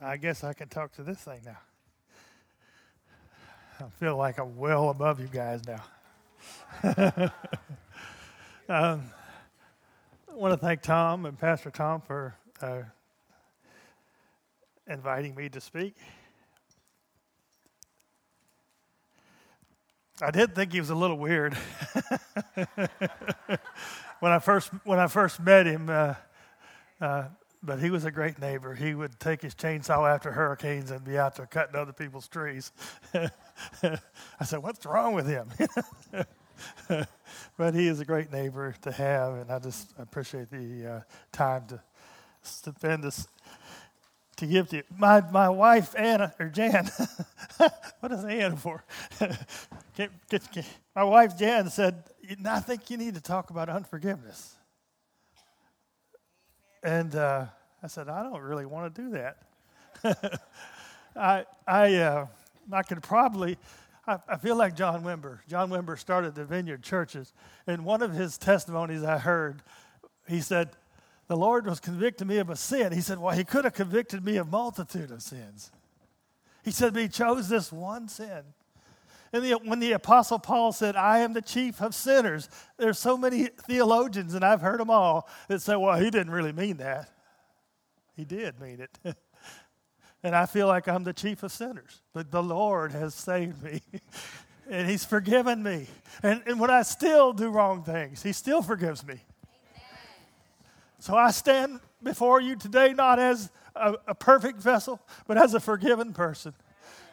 I guess I can talk to this thing now. I feel like I'm well above you guys now. um, I want to thank Tom and Pastor Tom for uh, inviting me to speak. I did think he was a little weird when I first when I first met him. Uh, uh, but he was a great neighbor. He would take his chainsaw after hurricanes and be out there cutting other people's trees. I said, What's wrong with him? but he is a great neighbor to have, and I just appreciate the uh, time to spend this. To give to you. My, my wife, Anna, or Jan, what is Anna for? My wife, Jan, said, I think you need to talk about unforgiveness. And uh, I said, I don't really want to do that. I, I, uh, I could probably, I, I, feel like John Wimber. John Wimber started the Vineyard Churches. And one of his testimonies I heard, he said, The Lord was convicting me of a sin. He said, Well, he could have convicted me of multitude of sins. He said, But he chose this one sin. And the, when the Apostle Paul said, I am the chief of sinners, there's so many theologians, and I've heard them all, that say, well, he didn't really mean that. He did mean it. and I feel like I'm the chief of sinners, but the Lord has saved me. and He's forgiven me. And, and when I still do wrong things, He still forgives me. So I stand before you today not as a, a perfect vessel, but as a forgiven person.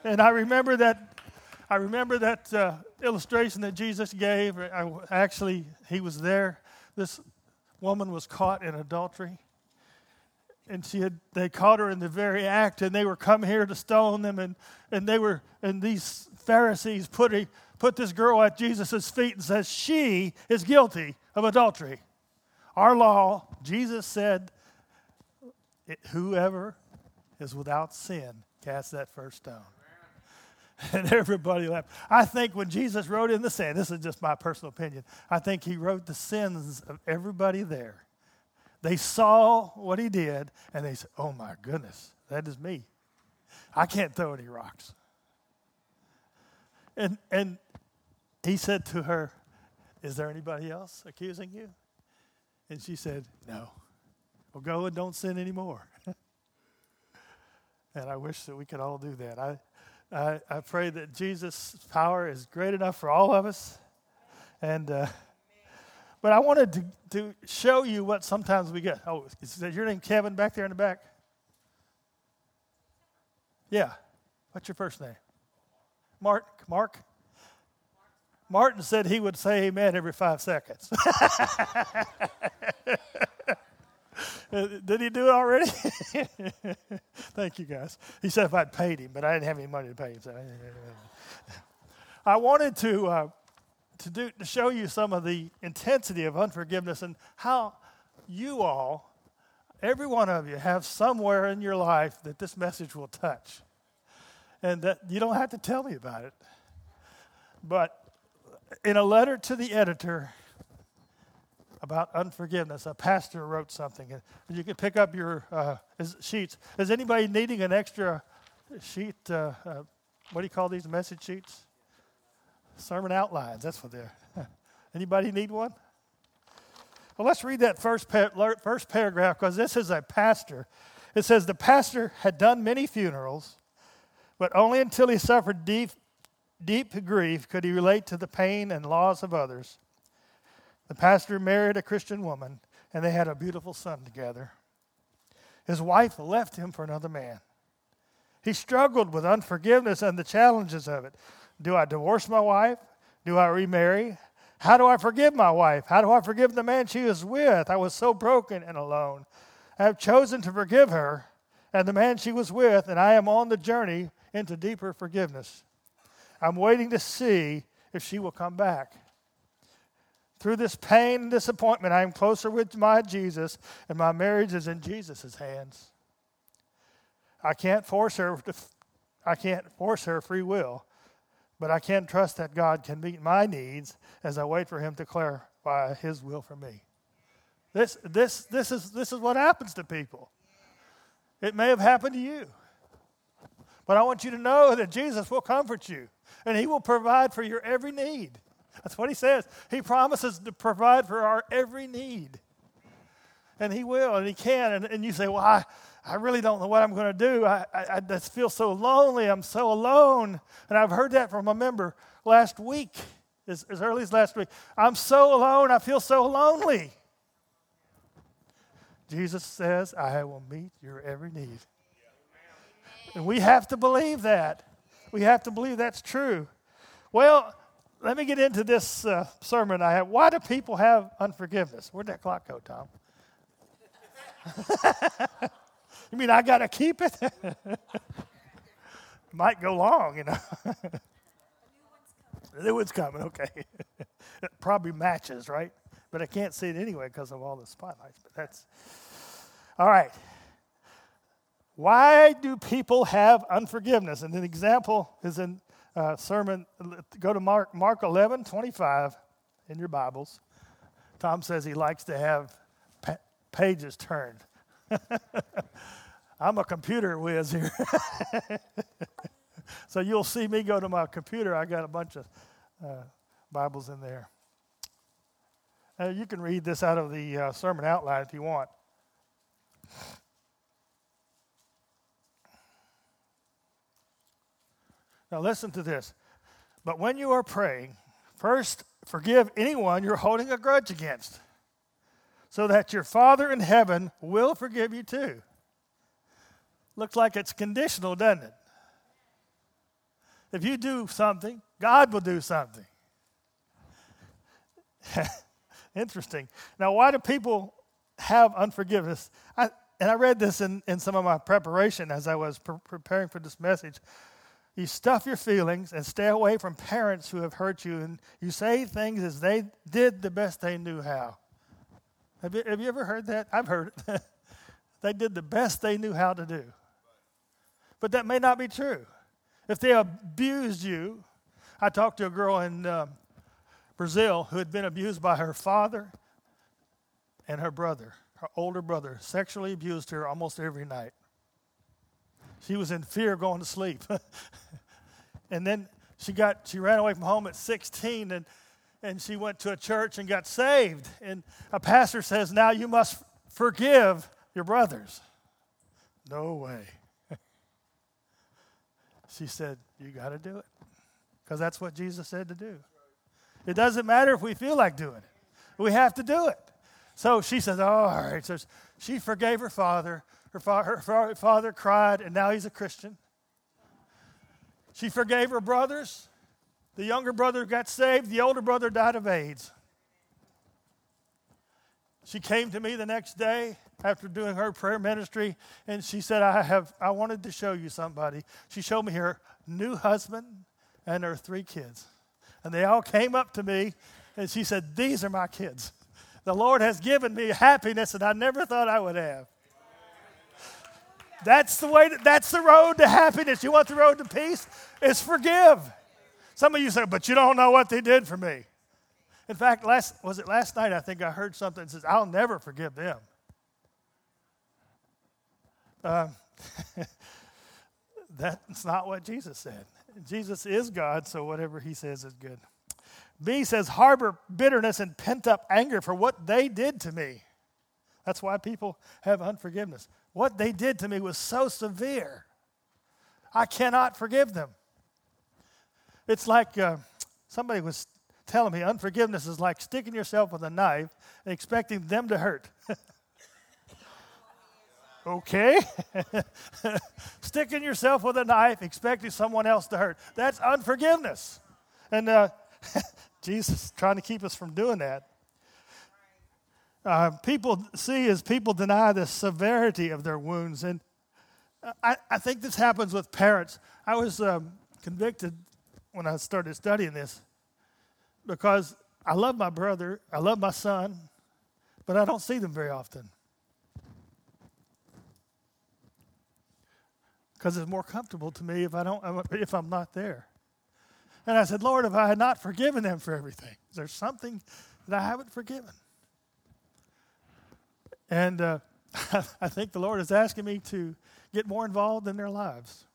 And I remember that I remember that uh, illustration that Jesus gave. I, actually, he was there. This woman was caught in adultery. And she had, they caught her in the very act, and they were come here to stone them. And, and they were, and these Pharisees put, a, put this girl at Jesus' feet and says, She is guilty of adultery. Our law, Jesus said, Whoever is without sin, cast that first stone. And everybody laughed. I think when Jesus wrote in the sand, this is just my personal opinion, I think he wrote the sins of everybody there. They saw what he did and they said, Oh my goodness, that is me. I can't throw any rocks. And, and he said to her, Is there anybody else accusing you? And she said, No. Well, go and don't sin anymore. and I wish that we could all do that. I, I, I pray that Jesus' power is great enough for all of us. And, uh, but I wanted to, to show you what sometimes we get. Oh, is that your name Kevin back there in the back? Yeah. What's your first name? Mark. Mark? Martin said he would say amen every five seconds. Uh, did he do it already? Thank you, guys. He said if I'd paid him, but I didn't have any money to pay him. So I wanted to uh, to do to show you some of the intensity of unforgiveness and how you all, every one of you, have somewhere in your life that this message will touch, and that you don't have to tell me about it. But in a letter to the editor about unforgiveness. A pastor wrote something. You can pick up your uh, sheets. Is anybody needing an extra sheet? Uh, uh, what do you call these message sheets? Sermon outlines. That's what they're. Anybody need one? Well, let's read that first, first paragraph because this is a pastor. It says, The pastor had done many funerals, but only until he suffered deep, deep grief could he relate to the pain and loss of others. The pastor married a Christian woman, and they had a beautiful son together. His wife left him for another man. He struggled with unforgiveness and the challenges of it. Do I divorce my wife? Do I remarry? How do I forgive my wife? How do I forgive the man she was with? I was so broken and alone. I have chosen to forgive her and the man she was with, and I am on the journey into deeper forgiveness. I'm waiting to see if she will come back. Through this pain and disappointment, I am closer with my Jesus, and my marriage is in Jesus' hands. I can't force her to, I can't force her free will, but I can trust that God can meet my needs as I wait for Him to clarify His will for me. This, this, this, is, this is what happens to people. It may have happened to you. But I want you to know that Jesus will comfort you and he will provide for your every need. That's what he says. He promises to provide for our every need. And he will, and he can. And, and you say, Well, I, I really don't know what I'm going to do. I, I, I just feel so lonely. I'm so alone. And I've heard that from a member last week, as, as early as last week. I'm so alone. I feel so lonely. Jesus says, I will meet your every need. And we have to believe that. We have to believe that's true. Well, let me get into this uh, sermon I have. Why do people have unforgiveness? Where'd that clock go, Tom? you mean I got to keep it? Might go long, you know. the new one's coming, okay. it probably matches, right? But I can't see it anyway because of all the spotlights. But that's all right. Why do people have unforgiveness? And an example is in uh, sermon. Go to Mark, Mark 11, 25 in your Bibles. Tom says he likes to have pa- pages turned. I'm a computer whiz here. so you'll see me go to my computer. I got a bunch of uh, Bibles in there. Uh, you can read this out of the uh, sermon outline if you want. Now, listen to this. But when you are praying, first forgive anyone you're holding a grudge against, so that your Father in heaven will forgive you too. Looks like it's conditional, doesn't it? If you do something, God will do something. Interesting. Now, why do people have unforgiveness? I, and I read this in, in some of my preparation as I was pre- preparing for this message. You stuff your feelings and stay away from parents who have hurt you, and you say things as they did the best they knew how. Have you, have you ever heard that? I've heard it. they did the best they knew how to do. But that may not be true. If they abused you, I talked to a girl in uh, Brazil who had been abused by her father and her brother. Her older brother sexually abused her almost every night. She was in fear of going to sleep. and then she got she ran away from home at 16 and and she went to a church and got saved. And a pastor says, "Now you must forgive your brothers." No way. she said, "You got to do it." Because that's what Jesus said to do. It doesn't matter if we feel like doing it. We have to do it. So she says, oh, all right. So she forgave her father. Her, fa- her father cried, and now he's a Christian. She forgave her brothers. The younger brother got saved. The older brother died of AIDS. She came to me the next day after doing her prayer ministry, and she said, I have I wanted to show you somebody. She showed me her new husband and her three kids. And they all came up to me, and she said, These are my kids. The Lord has given me happiness that I never thought I would have. That's the way. To, that's the road to happiness. You want the road to peace? It's forgive. Some of you say, but you don't know what they did for me. In fact, last was it last night? I think I heard something that says, "I'll never forgive them." Uh, that's not what Jesus said. Jesus is God, so whatever He says is good. B says, harbor bitterness and pent up anger for what they did to me. That's why people have unforgiveness. What they did to me was so severe. I cannot forgive them. It's like uh, somebody was telling me unforgiveness is like sticking yourself with a knife and expecting them to hurt. okay? sticking yourself with a knife, expecting someone else to hurt. That's unforgiveness. And uh, Jesus trying to keep us from doing that uh, people see as people deny the severity of their wounds. And I, I think this happens with parents. I was um, convicted when I started studying this because I love my brother, I love my son, but I don't see them very often. Because it's more comfortable to me if I don't if I'm not there. And I said, Lord, if I had not forgiven them for everything, is there something that I haven't forgiven? And uh, I think the Lord is asking me to get more involved in their lives.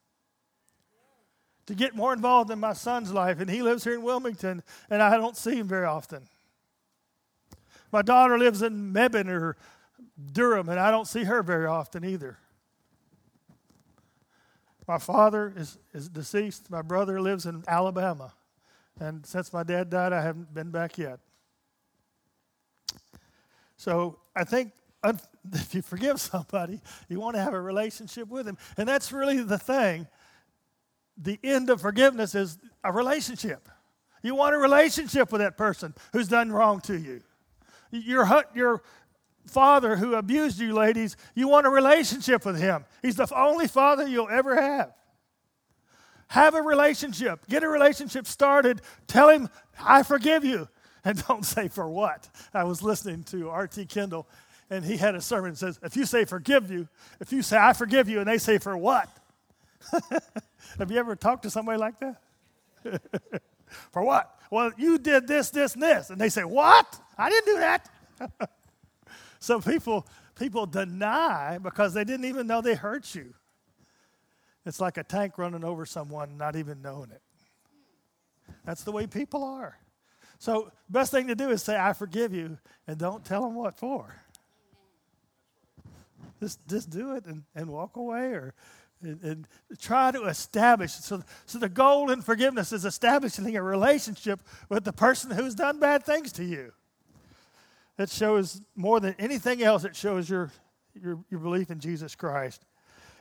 to get more involved in my son's life, and he lives here in Wilmington, and I don't see him very often. My daughter lives in Mebane or Durham, and I don't see her very often either. My father is, is deceased. My brother lives in Alabama. And since my dad died, I haven't been back yet. So I think if you forgive somebody, you want to have a relationship with them. And that's really the thing. The end of forgiveness is a relationship. You want a relationship with that person who's done wrong to you. Your, your father who abused you, ladies, you want a relationship with him. He's the only father you'll ever have. Have a relationship. Get a relationship started. Tell him, I forgive you. And don't say for what. I was listening to R.T. Kendall, and he had a sermon that says, if you say forgive you, if you say I forgive you, and they say for what? Have you ever talked to somebody like that? for what? Well, you did this, this, and this. And they say, What? I didn't do that. so people people deny because they didn't even know they hurt you. It's like a tank running over someone not even knowing it. That's the way people are. So, best thing to do is say, I forgive you, and don't tell them what for. Just, just do it and, and walk away or and, and try to establish. So, so, the goal in forgiveness is establishing a relationship with the person who's done bad things to you. That shows more than anything else, it shows your, your, your belief in Jesus Christ.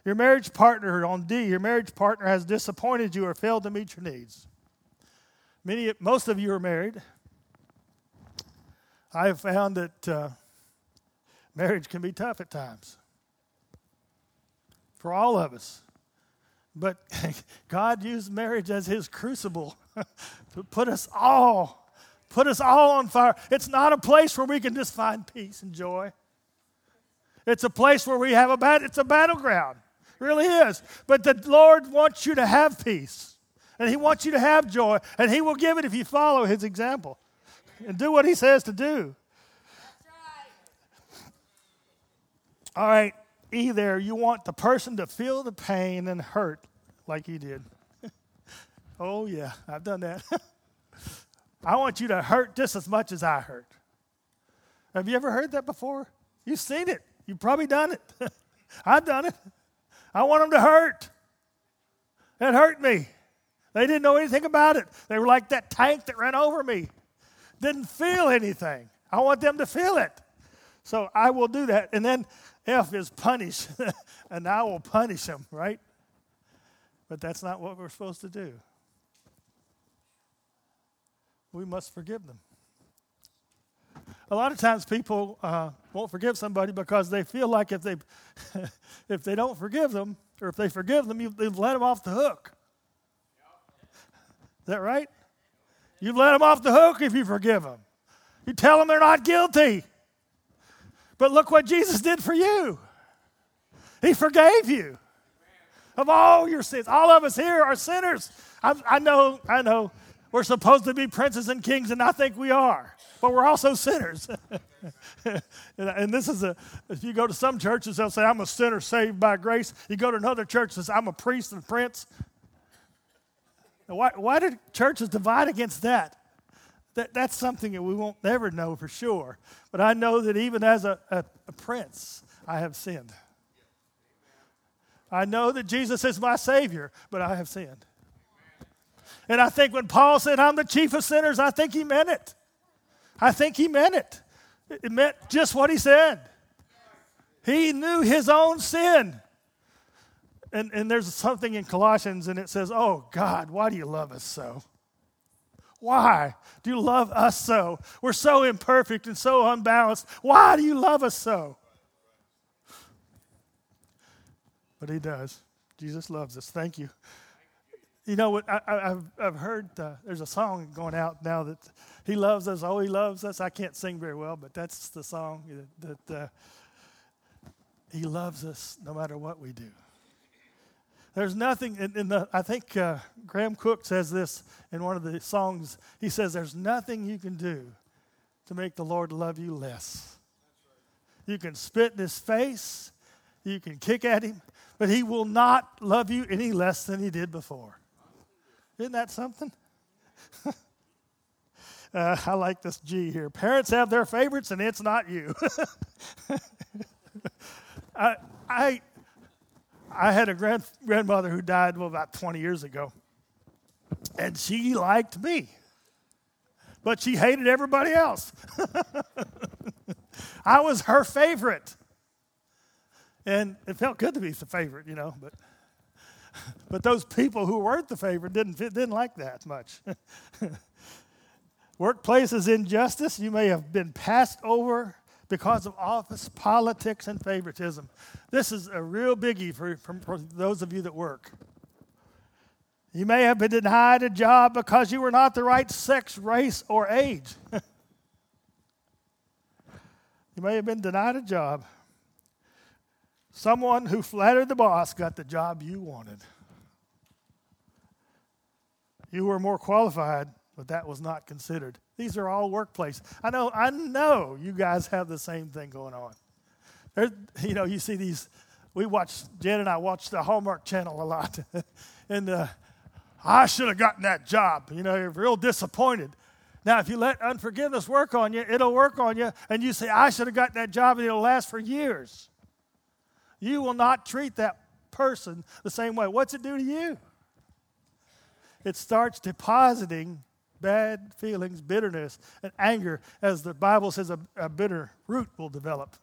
Your marriage partner on D, your marriage partner has disappointed you or failed to meet your needs. Many, most of you are married. I have found that uh, marriage can be tough at times for all of us. But God used marriage as his crucible to put us all, put us all on fire. It's not a place where we can just find peace and joy. It's a place where we have a bat, it's a battleground really is. But the Lord wants you to have peace, and He wants you to have joy, and He will give it if you follow His example and do what He says to do. All right, either you want the person to feel the pain and hurt like you did. oh, yeah, I've done that. I want you to hurt just as much as I hurt. Have you ever heard that before? You've seen it. You've probably done it. I've done it. I want them to hurt. It hurt me. They didn't know anything about it. They were like that tank that ran over me. Didn't feel anything. I want them to feel it. So I will do that. And then F is punish, and I will punish them, right? But that's not what we're supposed to do. We must forgive them. A lot of times people uh, won't forgive somebody because they feel like if they if they don't forgive them or if they forgive them, you've, you've let them off the hook. Is that right? You've let them off the hook if you forgive them. You tell them they're not guilty. But look what Jesus did for you. He forgave you of all your sins. All of us here are sinners. I, I know, I know. We're supposed to be princes and kings, and I think we are but we're also sinners. and this is a, if you go to some churches, they'll say, I'm a sinner saved by grace. You go to another church says, I'm a priest and prince. Why, why did churches divide against that? That? That's something that we won't ever know for sure. But I know that even as a, a, a prince, I have sinned. I know that Jesus is my Savior, but I have sinned. And I think when Paul said, I'm the chief of sinners, I think he meant it. I think he meant it. It meant just what he said. He knew his own sin. And, and there's something in Colossians, and it says, Oh, God, why do you love us so? Why do you love us so? We're so imperfect and so unbalanced. Why do you love us so? But he does. Jesus loves us. Thank you. You know what? I, have I've heard uh, there's a song going out now that He loves us. Oh, He loves us. I can't sing very well, but that's the song that, that uh, He loves us no matter what we do. There's nothing in, in the. I think uh, Graham Cooke says this in one of the songs. He says, "There's nothing you can do to make the Lord love you less. You can spit in His face, you can kick at Him, but He will not love you any less than He did before." Isn't that something? uh, I like this G here. Parents have their favorites, and it's not you. I, I, I had a grand, grandmother who died well, about 20 years ago, and she liked me, but she hated everybody else. I was her favorite. And it felt good to be the favorite, you know, but but those people who weren't the favorite didn't didn't like that much. Workplaces injustice, you may have been passed over because of office politics and favoritism. This is a real biggie for, for, those of you that work. You may have been denied a job because you were not the right sex, race, or age. you may have been denied a job Someone who flattered the boss got the job you wanted. You were more qualified, but that was not considered. These are all workplace. I know, I know you guys have the same thing going on. There, you know, you see these. We watch Jen and I watch the Hallmark Channel a lot, and uh, I should have gotten that job. You know, you're real disappointed. Now, if you let unforgiveness work on you, it'll work on you, and you say, "I should have gotten that job," and it'll last for years. You will not treat that person the same way. What's it do to you? It starts depositing bad feelings, bitterness, and anger, as the Bible says a, a bitter root will develop.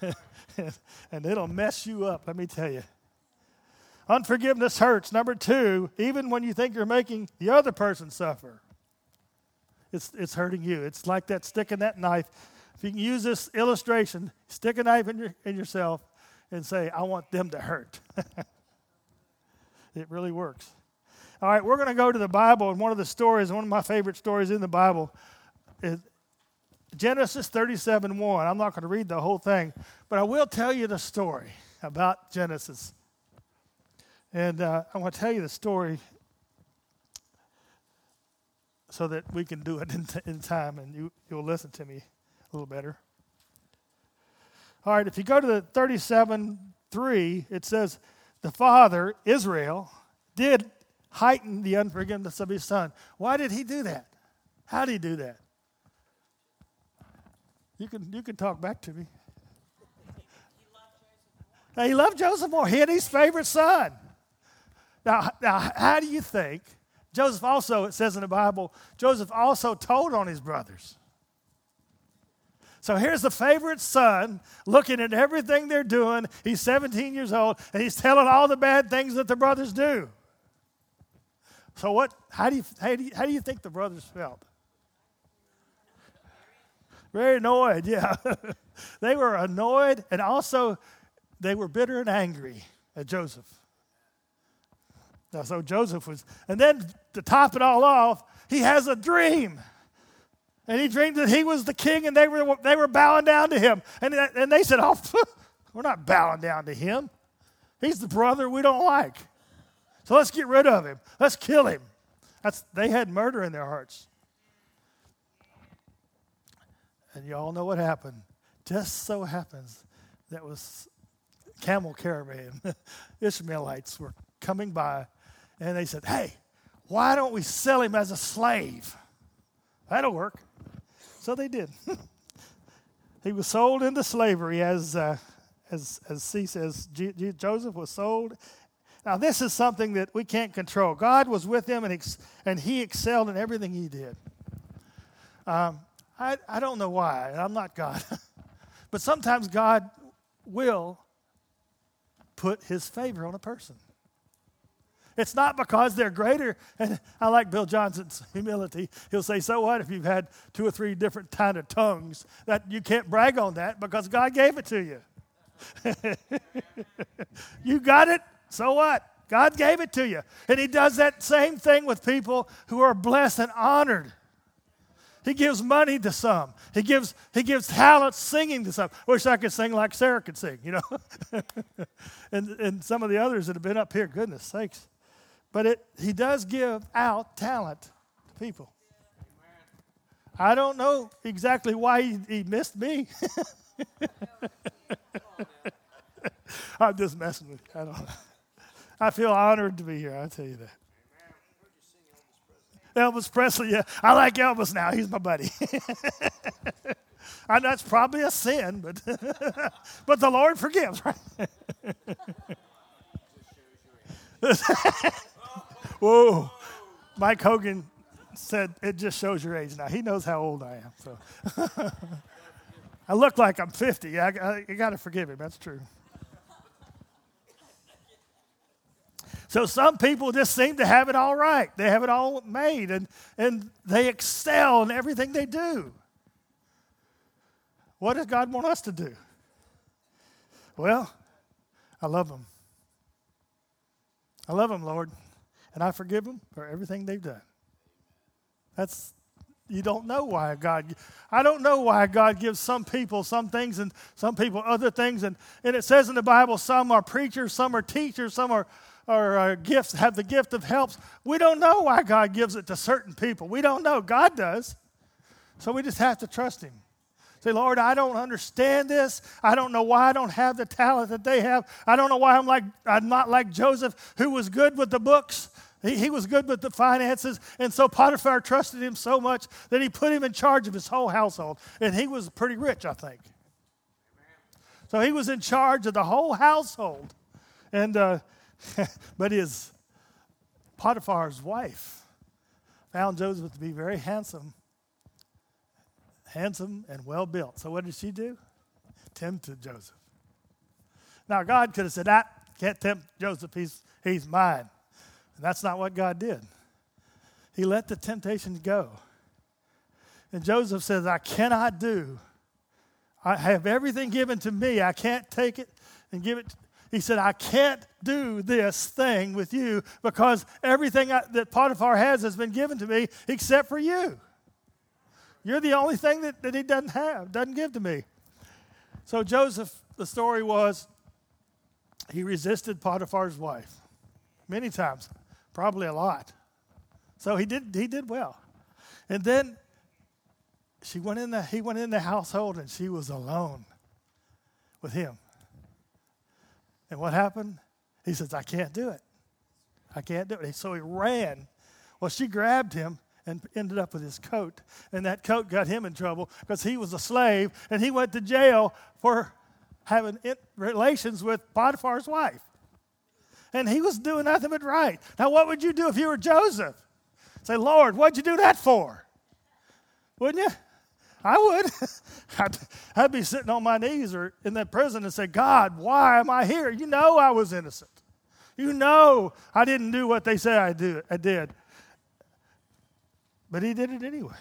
and it'll mess you up, let me tell you. Unforgiveness hurts. Number two, even when you think you're making the other person suffer, it's, it's hurting you. It's like that sticking that knife. If you can use this illustration, stick a knife in, your, in yourself, and say, I want them to hurt. it really works. All right, we're going to go to the Bible, and one of the stories, one of my favorite stories in the Bible, is Genesis 37 1. I'm not going to read the whole thing, but I will tell you the story about Genesis. And uh, I want to tell you the story so that we can do it in, t- in time and you, you'll listen to me a little better. All right, if you go to the 37 3, it says, The father, Israel, did heighten the unforgiveness of his son. Why did he do that? How did he do that? You can, you can talk back to me. Now, he loved Joseph more. He had his favorite son. Now, now, how do you think? Joseph also, it says in the Bible, Joseph also told on his brothers. So here's the favorite son looking at everything they're doing. He's 17 years old, and he's telling all the bad things that the brothers do. So what? How do you how do you, how do you think the brothers felt? Very annoyed. Yeah, they were annoyed, and also they were bitter and angry at Joseph. Now, so Joseph was, and then to top it all off, he has a dream. And he dreamed that he was the king and they were, they were bowing down to him. And, and they said, Oh, we're not bowing down to him. He's the brother we don't like. So let's get rid of him. Let's kill him. That's, they had murder in their hearts. And you all know what happened. Just so happens that was camel caravan. Ishmaelites were coming by and they said, Hey, why don't we sell him as a slave? That'll work. So they did. he was sold into slavery, as, uh, as, as C says, G- G- Joseph was sold. Now, this is something that we can't control. God was with him, and, ex- and he excelled in everything he did. Um, I, I don't know why, I'm not God. but sometimes God will put his favor on a person. It's not because they're greater. And I like Bill Johnson's humility. He'll say, So what if you've had two or three different kind of tongues? That you can't brag on that because God gave it to you. you got it? So what? God gave it to you. And He does that same thing with people who are blessed and honored. He gives money to some. He gives, he gives talent singing to some. Wish I could sing like Sarah could sing, you know. and, and some of the others that have been up here, goodness sakes. But it, he does give out talent to people. I don't know exactly why he, he missed me. I'm just messing with you. I don't know. I feel honored to be here, I'll tell you that. Elvis Presley. Yeah, I like Elvis now. He's my buddy. I know it's probably a sin, but but the Lord forgives, right? Whoa. Mike Hogan said it just shows your age now. He knows how old I am. So I look like I'm 50. I, I, got to forgive him. That's true. So some people just seem to have it all right. They have it all made and, and they excel in everything they do. What does God want us to do? Well, I love them. I love them, Lord, and I forgive them for everything they've done. That's you don't know why God I don't know why God gives some people some things and some people other things and, and it says in the Bible some are preachers, some are teachers, some are or uh, gifts have the gift of helps. We don't know why God gives it to certain people. We don't know. God does. So we just have to trust him. Say, Lord, I don't understand this. I don't know why I don't have the talent that they have. I don't know why I'm like I'm not like Joseph, who was good with the books. He, he was good with the finances, and so Potiphar trusted him so much that he put him in charge of his whole household. And he was pretty rich, I think. So he was in charge of the whole household. And uh, but his Potiphar's wife found Joseph to be very handsome handsome and well built. So what did she do? Tempted Joseph. Now God could have said, "I can't tempt Joseph. He's he's mine." And that's not what God did. He let the temptations go. And Joseph says, "I cannot do. I have everything given to me. I can't take it and give it." He said, I can't do this thing with you because everything I, that Potiphar has has been given to me except for you. You're the only thing that, that he doesn't have, doesn't give to me. So Joseph, the story was he resisted Potiphar's wife many times, probably a lot. So he did he did well. And then she went in the he went in the household and she was alone with him. And what happened? He says, I can't do it. I can't do it. So he ran. Well, she grabbed him and ended up with his coat. And that coat got him in trouble because he was a slave and he went to jail for having relations with Potiphar's wife. And he was doing nothing but right. Now, what would you do if you were Joseph? Say, Lord, what'd you do that for? Wouldn't you? I would. I'd, I'd, be sitting on my knees or in that prison and say, God, why am I here? You know I was innocent. You know I didn't do what they say I, do, I did. But he did it anyway.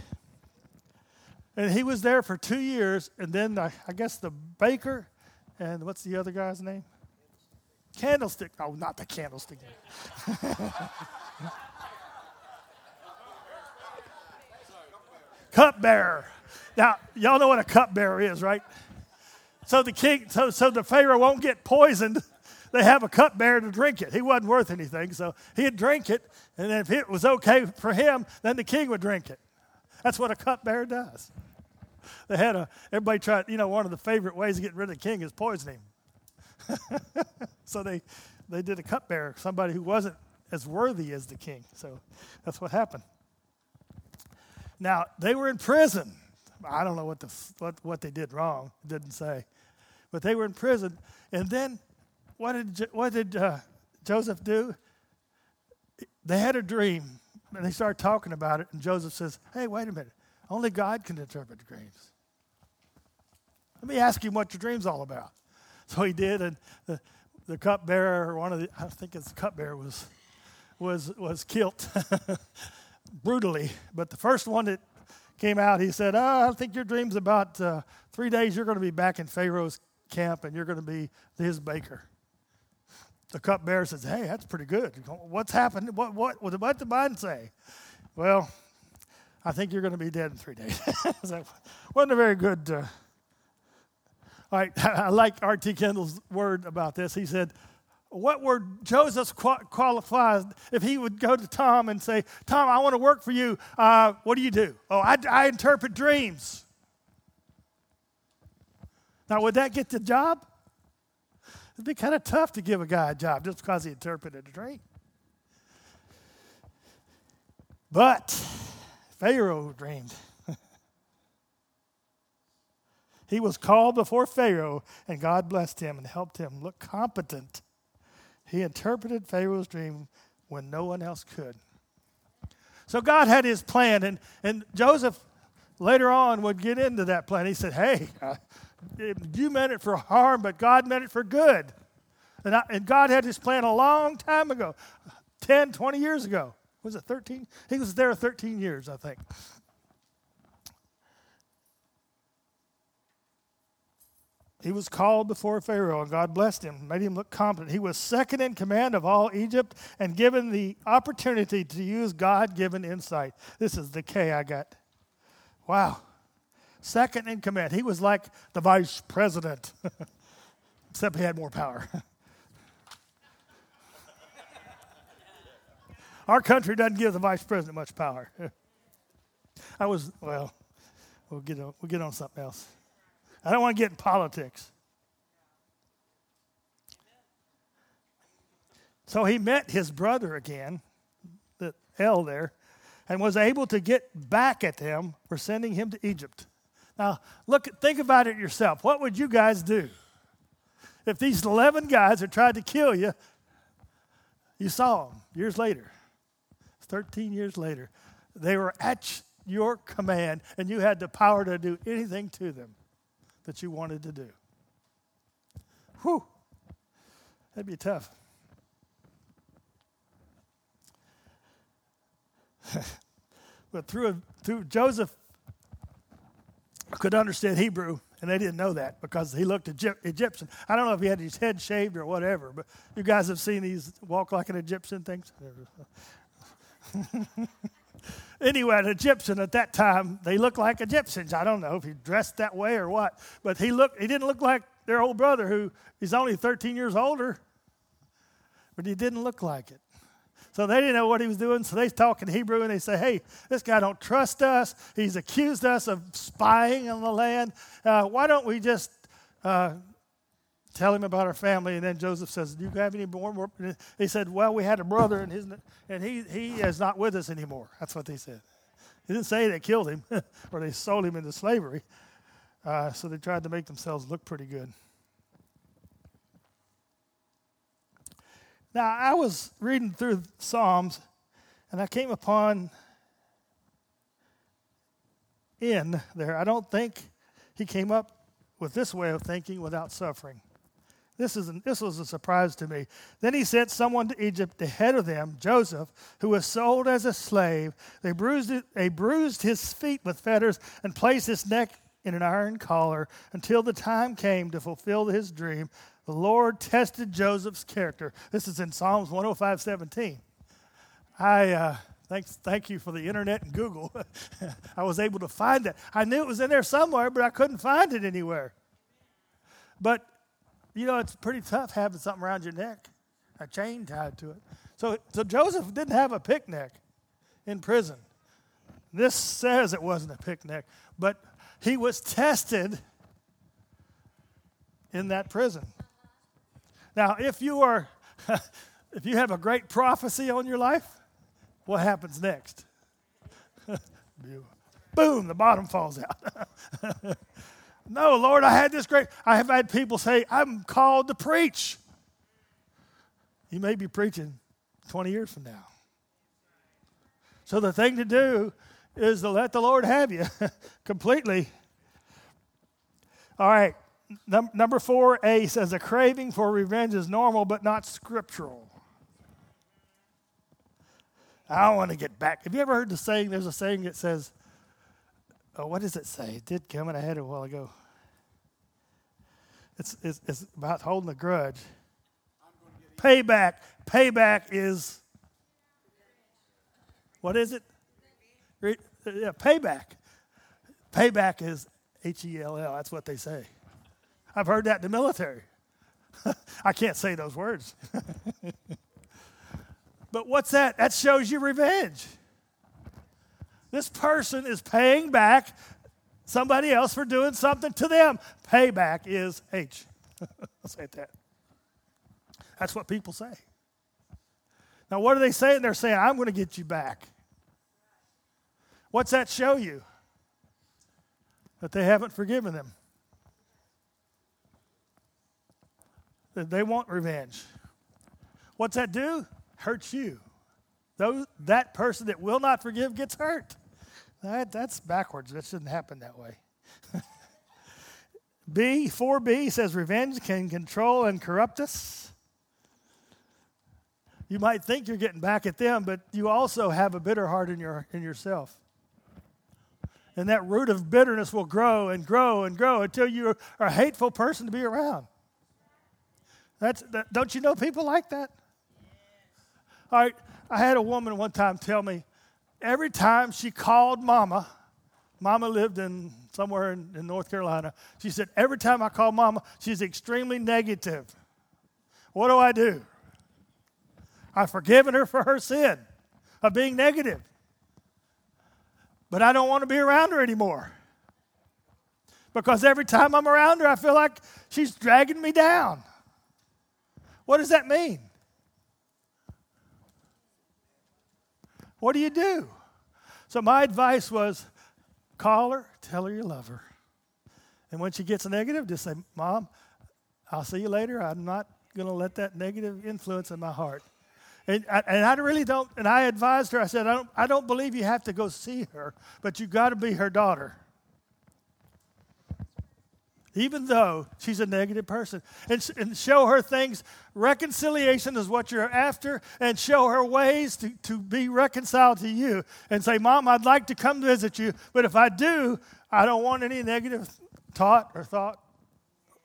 And he was there for two years, and then the, I guess the baker and what's the other guy's name? Candlestick. Oh, not the candlestick. cupbearer. Now, y'all know what a cupbearer is, right? So the king, so, so the Pharaoh won't get poisoned they have a cupbearer to drink it. He wasn't worth anything, so he'd drink it, and if it was okay for him, then the king would drink it. That's what a cupbearer does. They had a everybody tried, you know, one of the favorite ways of getting rid of the king is poisoning him. so they they did a cupbearer, somebody who wasn't as worthy as the king. So that's what happened. Now they were in prison. I don't know what the what, what they did wrong. Didn't say, but they were in prison, and then what did, what did uh, Joseph do? They had a dream, and they started talking about it, and Joseph says, Hey, wait a minute. Only God can interpret dreams. Let me ask you what your dream's all about. So he did, and the, the cupbearer, one of the, I think it's the cupbearer, was, was, was killed brutally. But the first one that came out, he said, oh, I think your dream's about uh, three days you're going to be back in Pharaoh's camp and you're going to be his baker the cupbearer says, Hey, that's pretty good. What's happened? What, what, what did mine say? Well, I think you're going to be dead in three days. wasn't a very good. Uh... All right, I like R.T. Kendall's word about this. He said, what were Joseph's qualifies if he would go to Tom and say, Tom, I want to work for you. Uh, what do you do? Oh, I, I interpret dreams. Now, would that get the job? It'd be kind of tough to give a guy a job just because he interpreted a dream. But Pharaoh dreamed. he was called before Pharaoh, and God blessed him and helped him look competent. He interpreted Pharaoh's dream when no one else could. So God had his plan, and, and Joseph later on would get into that plan. He said, Hey, uh, you meant it for harm, but God meant it for good. And, I, and God had his plan a long time ago 10, 20 years ago. Was it 13? He was there 13 years, I think. He was called before Pharaoh, and God blessed him, made him look competent. He was second in command of all Egypt and given the opportunity to use God given insight. This is the K I got. Wow. Second in command. He was like the vice president, except he had more power. Our country doesn't give the vice president much power. I was, well, we'll get on, we'll get on something else. I don't want to get in politics. So he met his brother again, the L there, and was able to get back at them for sending him to Egypt. Now, look, think about it yourself. What would you guys do if these 11 guys had tried to kill you? You saw them years later, 13 years later. They were at your command, and you had the power to do anything to them that you wanted to do. Whew, that'd be tough. but through, through Joseph could understand Hebrew, and they didn't know that because he looked Egyptian. I don't know if he had his head shaved or whatever, but you guys have seen these walk like an Egyptian things. anyway, an Egyptian at that time, they looked like Egyptians. I don't know if he dressed that way or what, but he looked. He didn't look like their old brother, who is only 13 years older, but he didn't look like it. So they didn't know what he was doing. So they talk in Hebrew and they say, "Hey, this guy don't trust us. He's accused us of spying on the land. Uh, why don't we just uh, tell him about our family. And then Joseph says, Do you have any more? He said, Well, we had a brother, and, his, and he, he is not with us anymore. That's what they said. He didn't say they killed him or they sold him into slavery. Uh, so they tried to make themselves look pretty good. Now, I was reading through Psalms, and I came upon in there. I don't think he came up with this way of thinking without suffering. This, is this was a surprise to me. Then he sent someone to Egypt, ahead of them, Joseph, who was sold as a slave. They bruised, they bruised his feet with fetters and placed his neck in an iron collar until the time came to fulfill his dream. The Lord tested Joseph's character. This is in Psalms 105 17. I. Uh, Thanks, thank you for the internet and Google. I was able to find that. I knew it was in there somewhere, but I couldn't find it anywhere. But you know, it's pretty tough having something around your neck, a chain tied to it. So, so Joseph didn't have a picnic in prison. This says it wasn't a picnic, but he was tested in that prison. Now, if you are, if you have a great prophecy on your life, what happens next? Boom, the bottom falls out. No, Lord, I had this great. I have had people say, I'm called to preach. You may be preaching 20 years from now. So the thing to do is to let the Lord have you completely. All right. Num- number four, A says a craving for revenge is normal but not scriptural. I want to get back. Have you ever heard the saying? There's a saying that says, oh, what does it say? It did come in my head a while ago. It's, it's, it's about holding a grudge. Payback. Payback is, what is it? Yeah, payback. Payback is H E L L. That's what they say. I've heard that in the military. I can't say those words. but what's that? That shows you revenge. This person is paying back somebody else for doing something to them. Payback is H. I'll say that. That's what people say. Now, what are they saying? They're saying, I'm going to get you back. What's that show you? That they haven't forgiven them. That they want revenge. What's that do? Hurts you. Those, that person that will not forgive gets hurt. That, that's backwards. That shouldn't happen that way. B, 4b says revenge can control and corrupt us. You might think you're getting back at them, but you also have a bitter heart in, your, in yourself. And that root of bitterness will grow and grow and grow until you are a hateful person to be around. That's, that, don't you know people like that? All right, I had a woman one time tell me every time she called mama, mama lived in somewhere in, in North Carolina. She said, every time I call mama, she's extremely negative. What do I do? I've forgiven her for her sin of being negative. But I don't want to be around her anymore. Because every time I'm around her, I feel like she's dragging me down. What does that mean? What do you do? So, my advice was call her, tell her you love her. And when she gets negative, just say, Mom, I'll see you later. I'm not going to let that negative influence in my heart. And I, and I really don't, and I advised her, I said, I don't, I don't believe you have to go see her, but you've got to be her daughter. Even though she's a negative person. And, and show her things. Reconciliation is what you're after, and show her ways to, to be reconciled to you. And say, Mom, I'd like to come visit you, but if I do, I don't want any negative taught or thought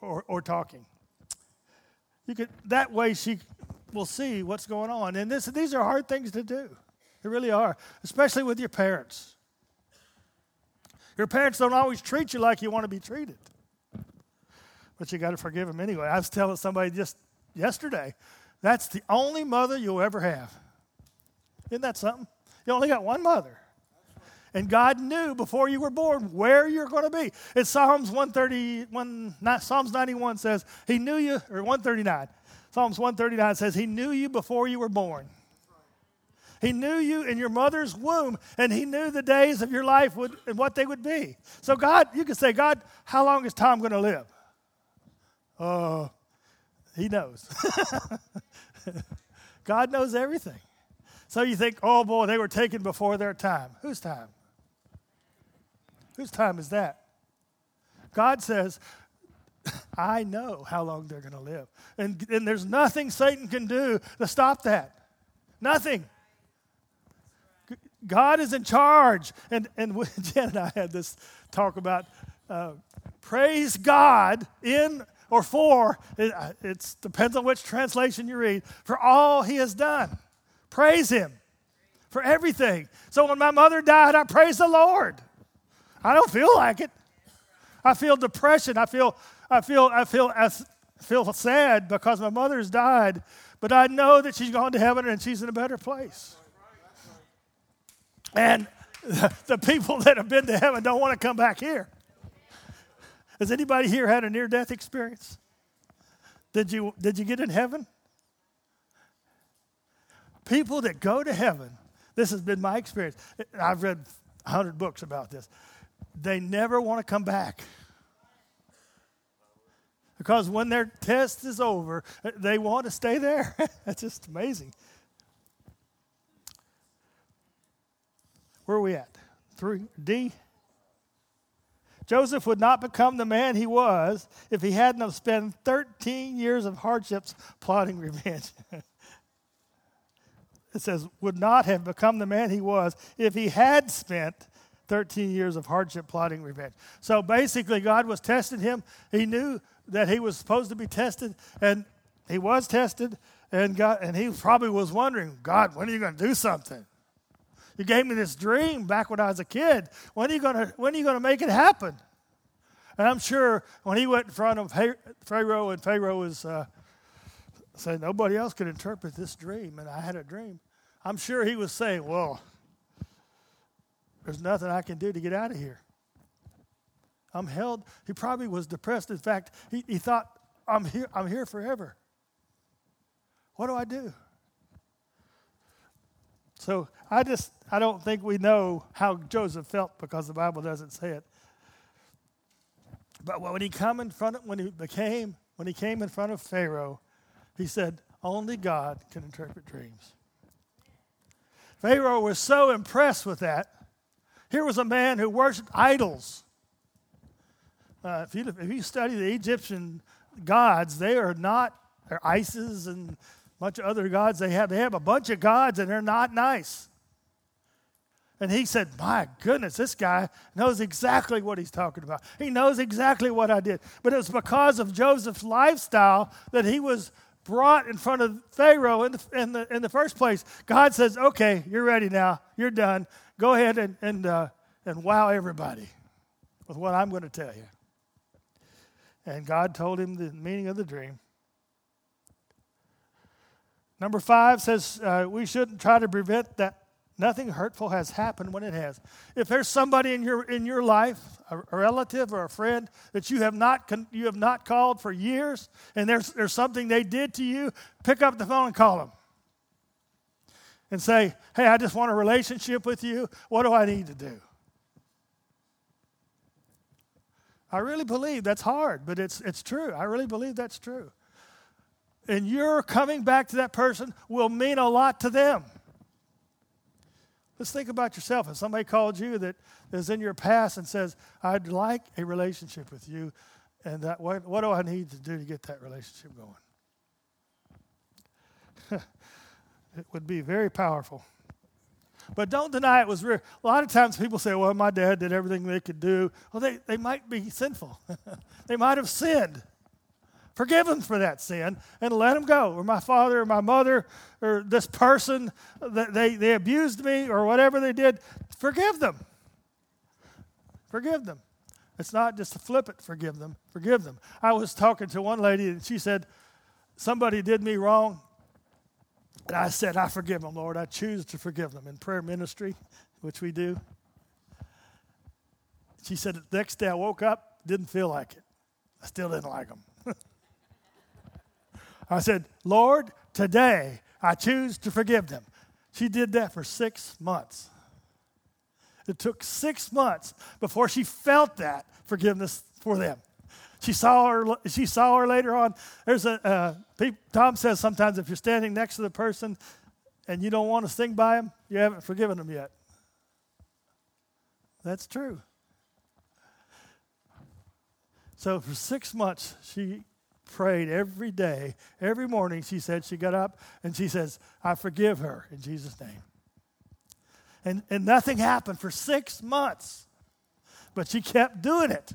or, or talking. You could, that way she will see what's going on. And this, these are hard things to do. They really are, especially with your parents. Your parents don't always treat you like you want to be treated, but you got to forgive them anyway. I was telling somebody just yesterday that's the only mother you'll ever have. Isn't that something? You only got one mother. And God knew before you were born where you're going to be. It's Psalms 130, one, not, Psalms 91 says, He knew you, or 139. Psalms 139 says, He knew you before you were born. He knew you in your mother's womb, and He knew the days of your life would, and what they would be. So, God, you can say, God, how long is Tom going to live? Oh, He knows. God knows everything. So you think, oh boy, they were taken before their time. Whose time? Whose time is that? God says, I know how long they're going to live. And, and there's nothing Satan can do to stop that. Nothing. God is in charge. And, and Jen and I had this talk about uh, praise God in or for, it uh, it's, depends on which translation you read, for all he has done. Praise him for everything. So when my mother died, I praise the Lord. I don't feel like it. I feel depression. I feel I feel, I feel, I feel sad because my mother's died, but I know that she's gone to heaven and she's in a better place. And the people that have been to heaven don't want to come back here. Has anybody here had a near death experience? Did you, did you get in heaven? People that go to heaven, this has been my experience. I've read 100 books about this. They never want to come back. Because when their test is over, they want to stay there. That's just amazing. Where are we at? Three D. Joseph would not become the man he was if he hadn't have spent 13 years of hardships plotting revenge. it says, would not have become the man he was if he had spent 13 years of hardship plotting revenge. So basically, God was testing him. He knew that he was supposed to be tested, and he was tested, and God, and he probably was wondering, God, when are you going to do something? You gave me this dream back when I was a kid. When are you going to when are you to make it happen? And I'm sure when he went in front of Pharaoh, and Pharaoh was uh, saying nobody else could interpret this dream, and I had a dream. I'm sure he was saying, "Well, there's nothing I can do to get out of here." I'm held. He probably was depressed. In fact, he, he thought, I'm here, I'm here forever. What do I do? So I just, I don't think we know how Joseph felt because the Bible doesn't say it. But when he come in front of, when he became, when he came in front of Pharaoh, he said, only God can interpret dreams. Pharaoh was so impressed with that. Here was a man who worshiped idols. Uh, if, you, if you study the Egyptian gods, they are not, they're Isis and bunch of other gods they have. They have a bunch of gods and they're not nice. And he said, My goodness, this guy knows exactly what he's talking about. He knows exactly what I did. But it was because of Joseph's lifestyle that he was brought in front of Pharaoh in the, in the, in the first place. God says, Okay, you're ready now. You're done. Go ahead and, and, uh, and wow everybody with what I'm going to tell you. And God told him the meaning of the dream. Number five says uh, we shouldn't try to prevent that Nothing hurtful has happened when it has. If there's somebody in your, in your life, a, relative or a friend that you have not, con, you have not called for years, and there's, there's something they did to you, pick up the phone and call them. And say, hey, I just want a relationship with you. What do I need to do? I really believe that's hard, but it's, it's true. I really believe that's true. And your coming back to that person will mean a lot to them. Let's think about yourself. If somebody called you that is in your past and says, I'd like a relationship with you, and that what, what do I need to do to get that relationship going? it would be very powerful. But don't deny it was real. A lot of times people say, well, my dad did everything they could do. Well, they, they might be sinful. they might have sinned. Forgive them for that sin and let them go. Or my father or my mother or this person, that they, they abused me or whatever they did. Forgive them. Forgive them. It's not just to flip it, forgive them. Forgive them. I was talking to one lady and she said, Somebody did me wrong. And I said, I forgive them, Lord. I choose to forgive them in prayer ministry, which we do. She said, the next day I woke up, didn't feel like it. I still didn't like them. I said, Lord, today I choose to forgive them. She did that for six months. It took six months before she felt that forgiveness for them. She saw her. She saw her later on. There's a uh, Tom says sometimes if you're standing next to the person and you don't want to sing by them, you haven't forgiven them yet. That's true. So for six months, she prayed every day, every morning. She said she got up and she says, I forgive her in Jesus' name. And, and nothing happened for six months, but she kept doing it.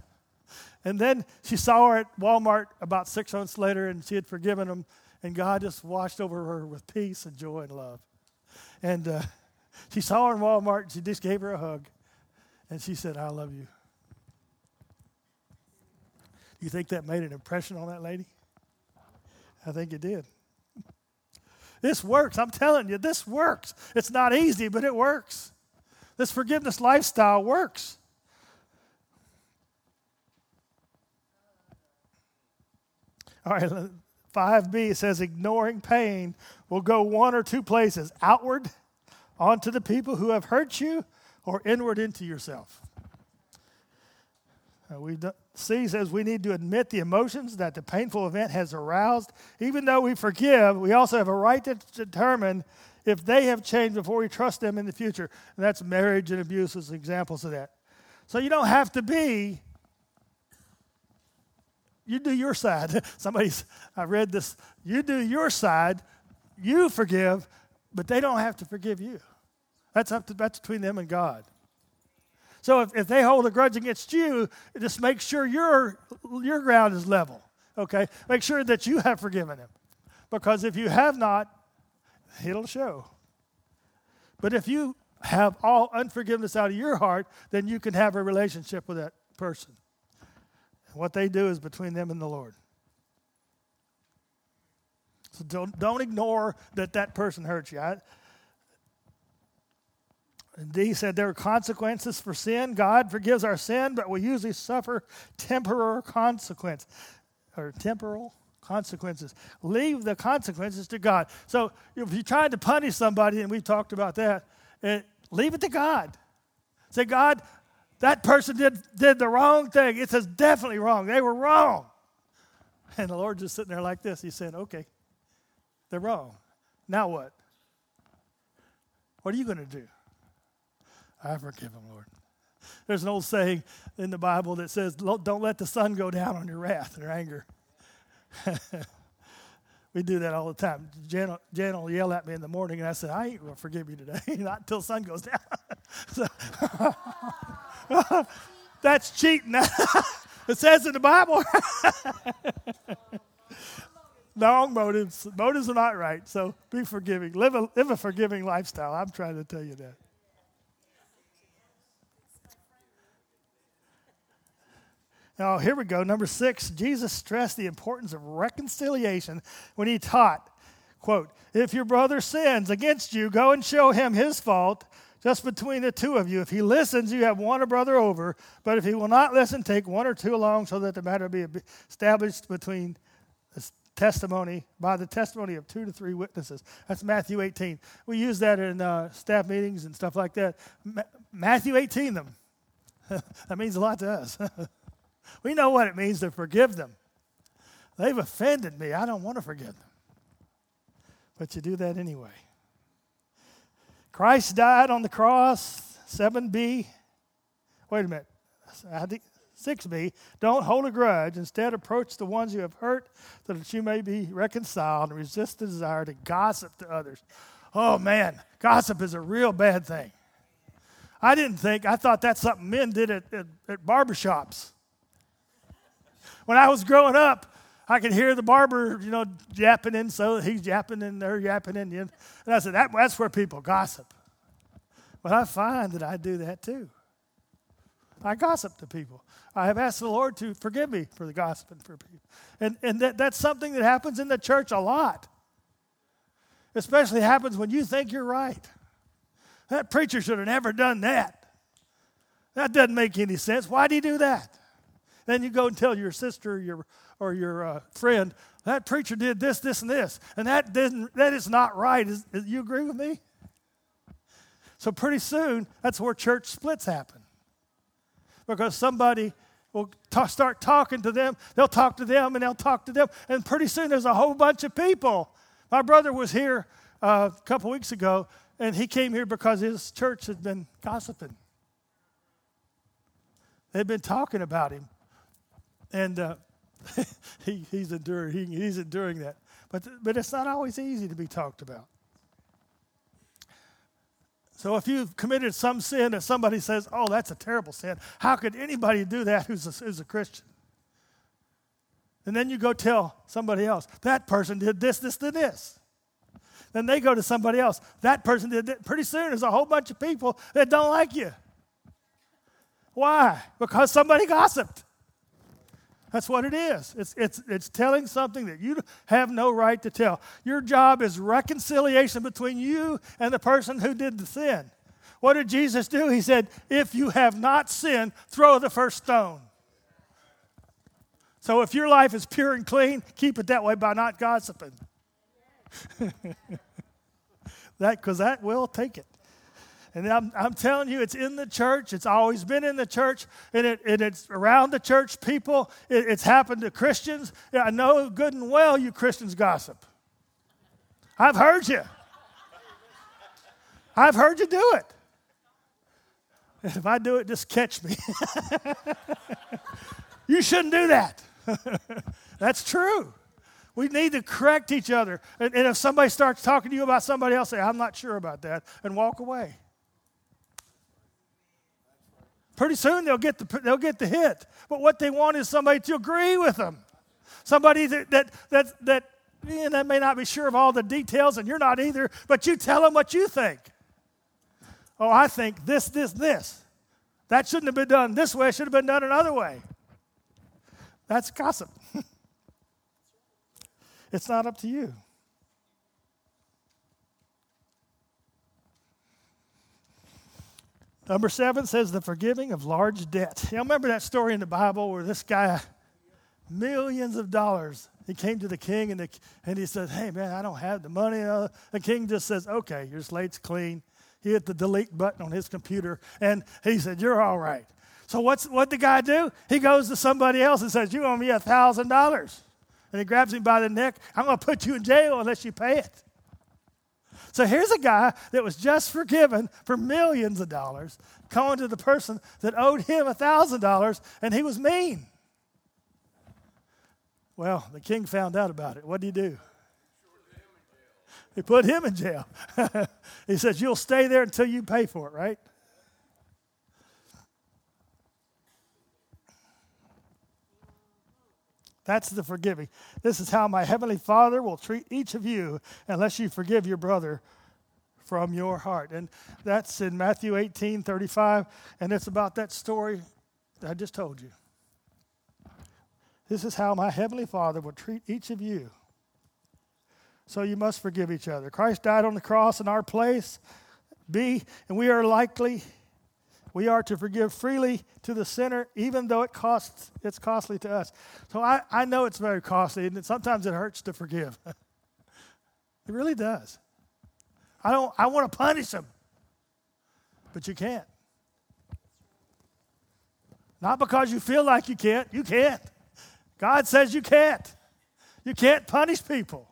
And then she saw her at Walmart about six months later and she had forgiven him, and God just washed over her with peace and joy and love. And uh, she saw her in Walmart and she just gave her a hug. And she said, I love you. You think that made an impression on that lady? I think it did. This works. I'm telling you, this works. It's not easy, but it works. This forgiveness lifestyle works. All right, 5b says ignoring pain will go one or two places outward onto the people who have hurt you or inward into yourself. Uh, we C says we need to admit the emotions that the painful event has aroused. Even though we forgive, we also have a right to determine if they have changed before we trust them in the future. And that's marriage and abuse as examples of that. So you don't have to be, you do your side. Somebody's, I read this, you do your side, you forgive, but they don't have to forgive you. That's up to, that's between them and God. So if, if they hold a grudge against you, just make sure your, your ground is level. Okay? Make sure that you have forgiven them. Because if you have not, it'll show. But if you have all unforgiveness out of your heart, then you can have a relationship with that person. what they do is between them and the Lord. So don't, don't ignore that that person hurt you. I, and D said there are consequences for sin. God forgives our sin, but we usually suffer temporal consequence or temporal consequences. Leave the consequences to God. So if you're trying to punish somebody, and we've talked about that, and leave it to God. Say, God, that person did, did the wrong thing. It says definitely wrong. They were wrong. And the Lord just sitting there like this. He saying, okay, they're wrong. Now what? What are you going to do? I forgive them, Lord. There's an old saying in the Bible that says, Don't let the sun go down on your wrath and your anger. we do that all the time. Jan, Jan will yell at me in the morning, and I said, I ain't going to forgive you today, not until sun goes down. that's cheating. it says in the Bible. Wrong motives. Motives are not right. So be forgiving. Live a, live a forgiving lifestyle. I'm trying to tell you that. Now, here we go. Number six, Jesus stressed the importance of reconciliation when he taught, quote, If your brother sins against you, go and show him his fault just between the two of you. If he listens, you have won a brother over. But if he will not listen, take one or two along so that the matter be established between the testimony, by the testimony of two to three witnesses. That's Matthew 18. We use that in uh, staff meetings and stuff like that. Ma- Matthew 18 them. that means a lot to us. We know what it means to forgive them. They've offended me. I don't want to forgive them. But you do that anyway. Christ died on the cross, 7b. Wait a minute. 6b. Don't hold a grudge. Instead, approach the ones you have hurt so that you may be reconciled and resist the desire to gossip to others. Oh, man. Gossip is a real bad thing. I didn't think, I thought that's something men did at, at, at barbershops. When I was growing up, I could hear the barber, you know, yapping in, so he's yapping and they're yapping in. And I said, that, that's where people gossip. But I find that I do that too. I gossip to people. I have asked the Lord to forgive me for the gossiping for people. And, and that, that's something that happens in the church a lot. Especially happens when you think you're right. That preacher should have never done that. That doesn't make any sense. Why did he do that? Then you go and tell your sister or your, or your uh, friend, that preacher did this, this, and this, and that, didn't, that is not right. Is, is, you agree with me? So pretty soon, that's where church splits happen. Because somebody will t- start talking to them, they'll talk to them, and they'll talk to them, and pretty soon there's a whole bunch of people. My brother was here uh, a couple weeks ago, and he came here because his church had been gossiping. They'd been talking about him and uh, he, he's enduring he, he's enduring that. But but it's not always easy to be talked about. So if you've committed some sin that somebody says, "Oh, that's a terrible sin," how could anybody do that who's a, who's a Christian? And then you go tell somebody else that person did this, this, and this. Then they go to somebody else. That person did that. Pretty soon, there's a whole bunch of people that don't like you. Why? Because somebody gossiped. That's what it is. It's, it's, it's telling something that you have no right to tell. Your job is reconciliation between you and the person who did the sin. What did Jesus do? He said, If you have not sinned, throw the first stone. So if your life is pure and clean, keep it that way by not gossiping. that because that will take it. And I'm, I'm telling you, it's in the church. It's always been in the church, and, it, and it's around the church people. It, it's happened to Christians. I know good and well you Christians gossip. I've heard you. I've heard you do it. If I do it, just catch me. you shouldn't do that. That's true. We need to correct each other. And, and, if somebody starts talking to you about somebody else, say, I'm not sure about that, and walk away. Pretty soon they'll get the, they'll get the hit. But what they want is somebody to agree with them. Somebody that, that, that, that, that may not be sure of all the details, and you're not either, but you tell them what you think. Oh, I think this, this, this. That shouldn't have been done this way, it should have been done another way. That's gossip. it's not up to you. Number seven says the forgiving of large debt. Y'all remember that story in the Bible where this guy, millions of dollars, he came to the king and, the, and he said, Hey, man, I don't have the money. Uh, the king just says, Okay, your slate's clean. He hit the delete button on his computer and he said, You're all right. So what's what the guy do? He goes to somebody else and says, You owe me a thousand dollars. And he grabs him by the neck. I'm gonna put you in jail unless you pay it. So here's a guy that was just forgiven for millions of dollars, going to the person that owed him a thousand dollars, and he was mean. Well, the king found out about it. What did he do? He put him in jail. he says, You'll stay there until you pay for it, right? That's the forgiving. This is how my heavenly Father will treat each of you unless you forgive your brother from your heart. And that's in Matthew 18 35. And it's about that story that I just told you. This is how my heavenly Father will treat each of you so you must forgive each other. Christ died on the cross in our place. B, and we are likely, we are to forgive freely to the sinner, even though it costs, it's costly to us. So I, I know it's very costly, and sometimes it hurts to forgive. it really does. I don't, I want to punish them, but you can't. Not because you feel like you can't, you can't. God says you can't. You can't punish people.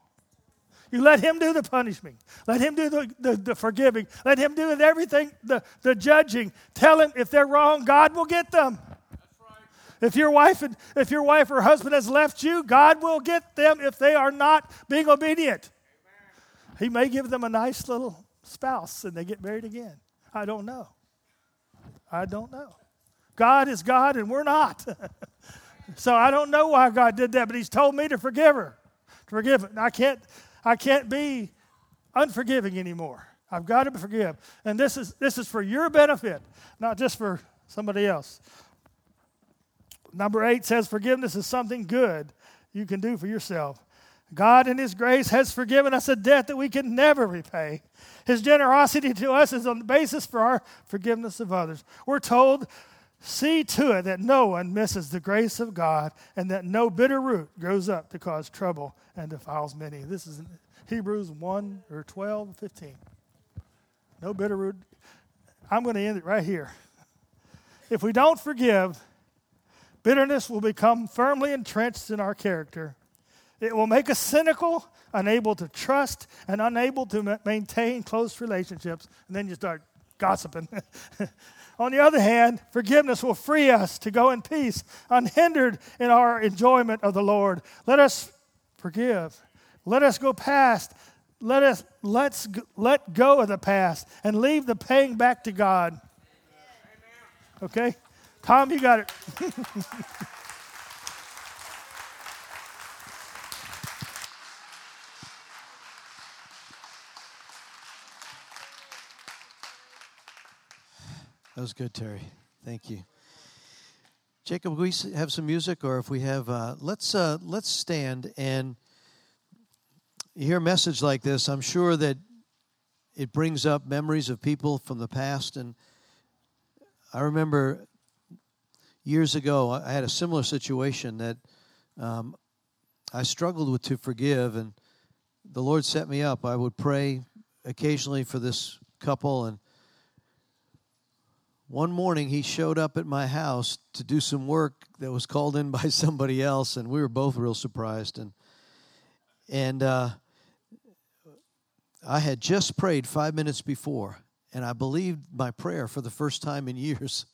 You let him do the punishing. Let him do the, the, the, forgiving. Let him do everything, the, the judging. Tell him if they're wrong, God will get them. If your wife and if your wife or husband has left you, God will get them if they are not being obedient. Amen. He may give them a nice little spouse and they get married again. I don't know. I don't know. God is God and we're not. so I don't know why God did that, but He's told me to forgive her. To forgive her. I can't I can't be unforgiving anymore. I've got to forgive. And this is, this is for your benefit, not just for somebody else. Number eight says forgiveness is something good you can do for yourself. God, in His grace, has forgiven us a debt that we can never repay. His generosity to us is on the basis for our forgiveness of others. We're told, see to it that no one misses the grace of God and that no bitter root grows up to cause trouble and defiles many. This is Hebrews 1 or 12, 15. No bitter root. I'm going to end it right here. If we don't forgive, bitterness will become firmly entrenched in our character. It will make us cynical, unable to trust, and unable to maintain close relationships. And then you start gossiping. On the other hand, forgiveness will free us to go in peace, unhindered in our enjoyment of the Lord. Let us forgive. Let us go past. Let us let's let go of the past and leave the paying back to God. Okay? Tom, you got it. That was good, Terry. Thank you. Jacob, we have some music, or if we have, uh, let's uh, let's stand and you hear a message like this. I'm sure that it brings up memories of people from the past, and I remember years ago I had a similar situation that um, I struggled with to forgive, and the Lord set me up. I would pray occasionally for this couple, and one morning he showed up at my house to do some work that was called in by somebody else and we were both real surprised. And and uh, i had just prayed five minutes before and i believed my prayer for the first time in years.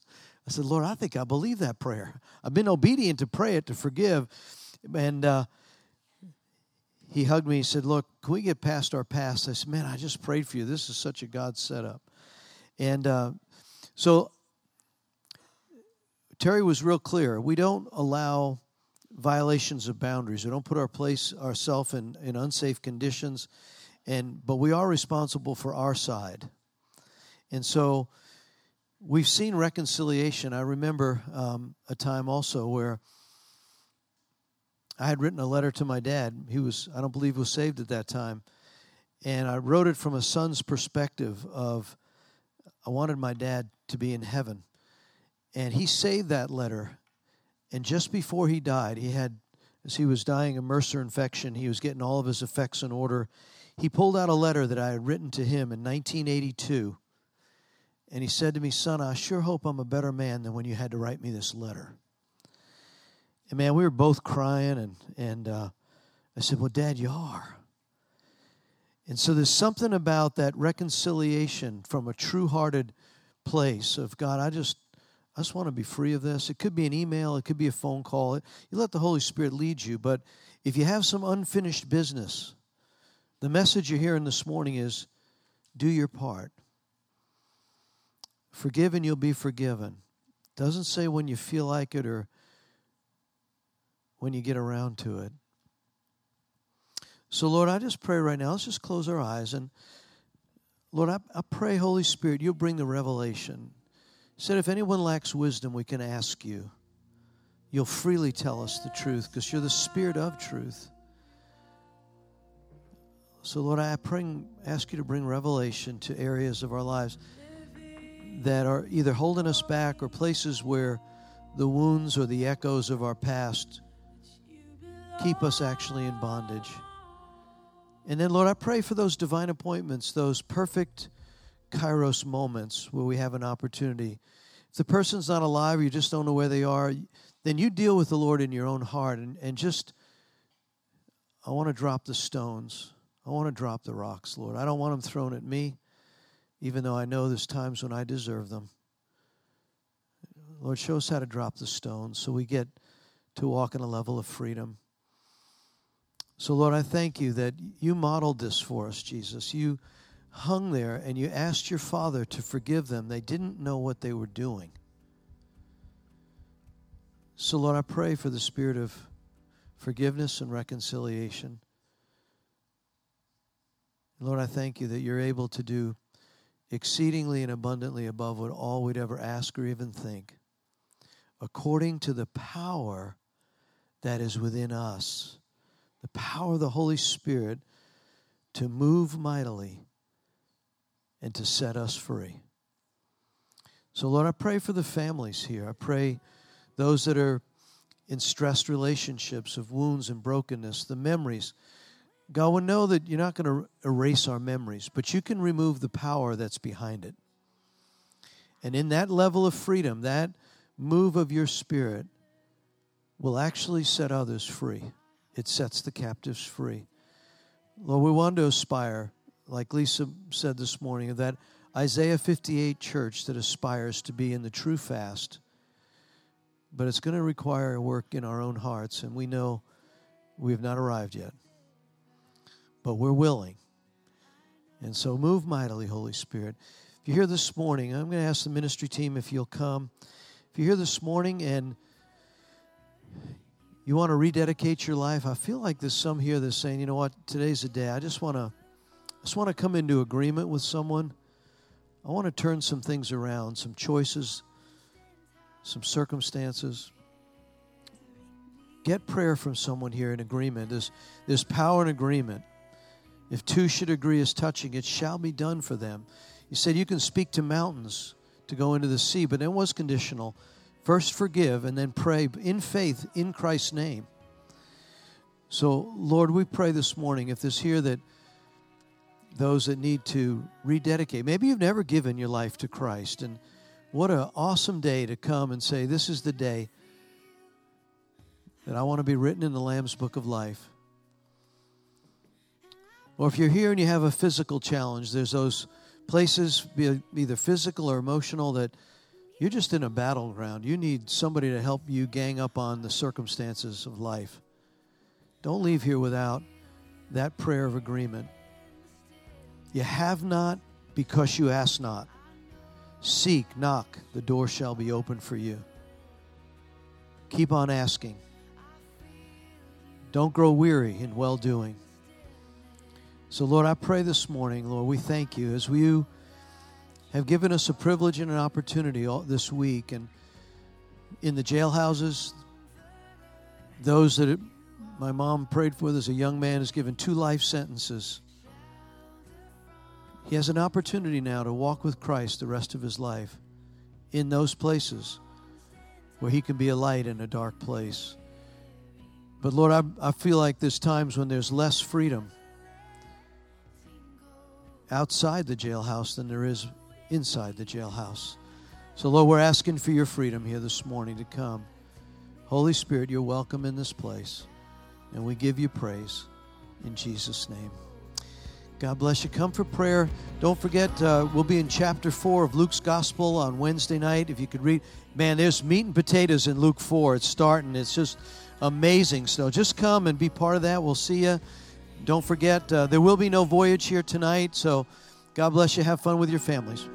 I said lord i think i believe that prayer. I've been obedient to pray it to forgive. And uh, he hugged me he said look can we get past our past? I said man i just prayed for you. This is such a god setup. And uh, so Terry was real clear. We don't allow violations of boundaries. We don't put our place ourselves in, in unsafe conditions, and but we are responsible for our side. And so we've seen reconciliation. I remember um, a time also where I had written a letter to my dad. He was, I don't believe, was saved at that time, and I wrote it from a son's perspective of I wanted my dad to be in heaven. And he saved that letter. And just before he died, he had, as he was dying of MRSA infection, he was getting all of his effects in order. He pulled out a letter that I had written to him in 1982 And he said to me, Son, I sure hope I'm a better man than when you had to write me this letter. And man, we were both crying, and, and uh, I said, Well, Dad, you are. And so there's something about that reconciliation from a true hearted place of God, I just I just want to be free of this. It could be an email, it could be a phone call. You let the Holy Spirit lead you, but if you have some unfinished business, the message you're hearing this morning is do your part. Forgive and you'll be forgiven. Doesn't say when you feel like it or when you get around to it. So, Lord, I just pray right now. Let's just close our eyes. And, Lord, I, I pray, Holy Spirit, you'll bring the revelation. He said, if anyone lacks wisdom, we can ask you. You'll freely tell us the truth because you're the Spirit of truth. So, Lord, I bring, ask you to bring revelation to areas of our lives that are either holding us back or places where the wounds or the echoes of our past keep us actually in bondage. And then, Lord, I pray for those divine appointments, those perfect kairos moments where we have an opportunity. If the person's not alive or you just don't know where they are, then you deal with the Lord in your own heart and, and just, I want to drop the stones. I want to drop the rocks, Lord. I don't want them thrown at me, even though I know there's times when I deserve them. Lord, show us how to drop the stones so we get to walk in a level of freedom. So, Lord, I thank you that you modeled this for us, Jesus. You hung there and you asked your Father to forgive them. They didn't know what they were doing. So, Lord, I pray for the spirit of forgiveness and reconciliation. Lord, I thank you that you're able to do exceedingly and abundantly above what all we'd ever ask or even think, according to the power that is within us the power of the Holy Spirit to move mightily and to set us free. So, Lord, I pray for the families here. I pray those that are in stressed relationships of wounds and brokenness, the memories. God will know that you're not going to erase our memories, but you can remove the power that's behind it. And in that level of freedom, that move of your spirit will actually set others free it sets the captives free. Lord, we want to aspire, like Lisa said this morning, that Isaiah 58 church that aspires to be in the true fast. But it's going to require work in our own hearts, and we know we have not arrived yet. But we're willing. And so move mightily, Holy Spirit. If you're here this morning, I'm going to ask the ministry team if you'll come. If you're here this morning and you want to rededicate your life, I feel like there's some here that's saying, you know what, today's the day. I just want to I just want to come into agreement with someone. I want to turn some things around, some choices, some circumstances. Get prayer from someone here in agreement. There's, there's power in agreement. If two should agree as touching, it shall be done for them. You said you can speak to mountains to go into the sea, but it was conditional. First, forgive, and then pray in faith in Christ's name. So, Lord, we pray this morning if there's here that those that need to rededicate, maybe you've never given your life to Christ, and what an awesome day to come and say, This is the day that I want to be written in the Lamb's book of life. Or if you're here and you have a physical challenge, there's those places, either physical or emotional, that you're just in a battleground. You need somebody to help you gang up on the circumstances of life. Don't leave here without that prayer of agreement. You have not because you ask not. Seek, knock, the door shall be open for you. Keep on asking. Don't grow weary in well doing. So, Lord, I pray this morning, Lord, we thank you as we have given us a privilege and an opportunity all, this week. And in the jailhouses, those that it, my mom prayed for, there's a young man who's given two life sentences. He has an opportunity now to walk with Christ the rest of his life in those places where he can be a light in a dark place. But Lord, I, I feel like there's times when there's less freedom outside the jailhouse than there is inside the jailhouse. So, Lord, we're asking for your freedom here this morning to come. Holy Spirit, you're welcome in this place. And we give you praise in Jesus' name. God bless you. Come for prayer. Don't forget, uh, we'll be in chapter 4 of Luke's Gospel on Wednesday night. If you could read, man, there's meat and potatoes in Luke 4. It's starting. It's just amazing. So just come and be part of that. We'll see you. Don't forget, uh, there will be no voyage here tonight. So God bless you. Have fun with your families.